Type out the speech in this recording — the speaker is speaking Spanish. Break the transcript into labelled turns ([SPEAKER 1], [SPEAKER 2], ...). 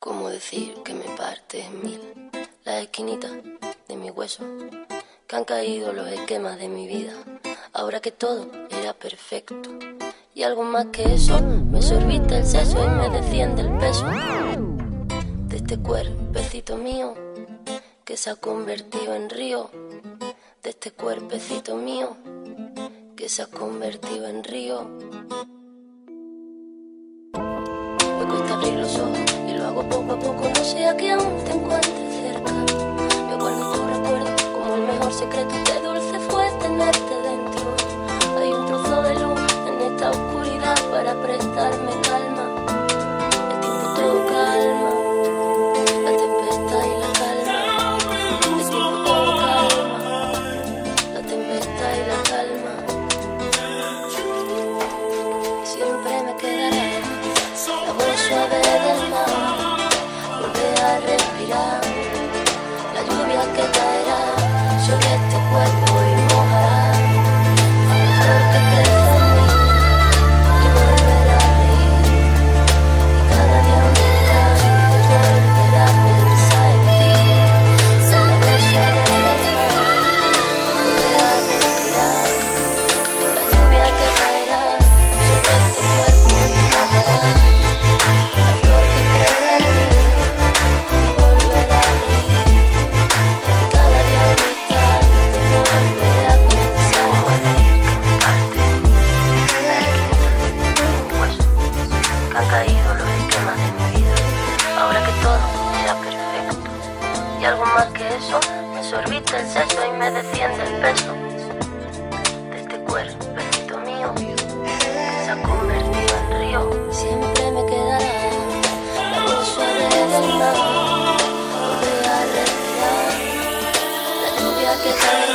[SPEAKER 1] ¿Cómo decir que me parte mil las esquinitas de mi hueso? Que han caído los esquemas de mi vida, ahora que todo era perfecto. Y algo más que eso, me sorbiste el seso y me desciende el peso de este cuerpecito mío que se ha convertido en río, de este cuerpecito mío que se ha convertido en río. Me cuesta abrir los ojos 不管不顾 a 歇 lluvia que Y algo más que eso, me sorbiste el seso y me desciende el peso de este cuerpecito mío que se ha convertido en río. Siempre me quedará la suave del mar. Volver a la lluvia que cae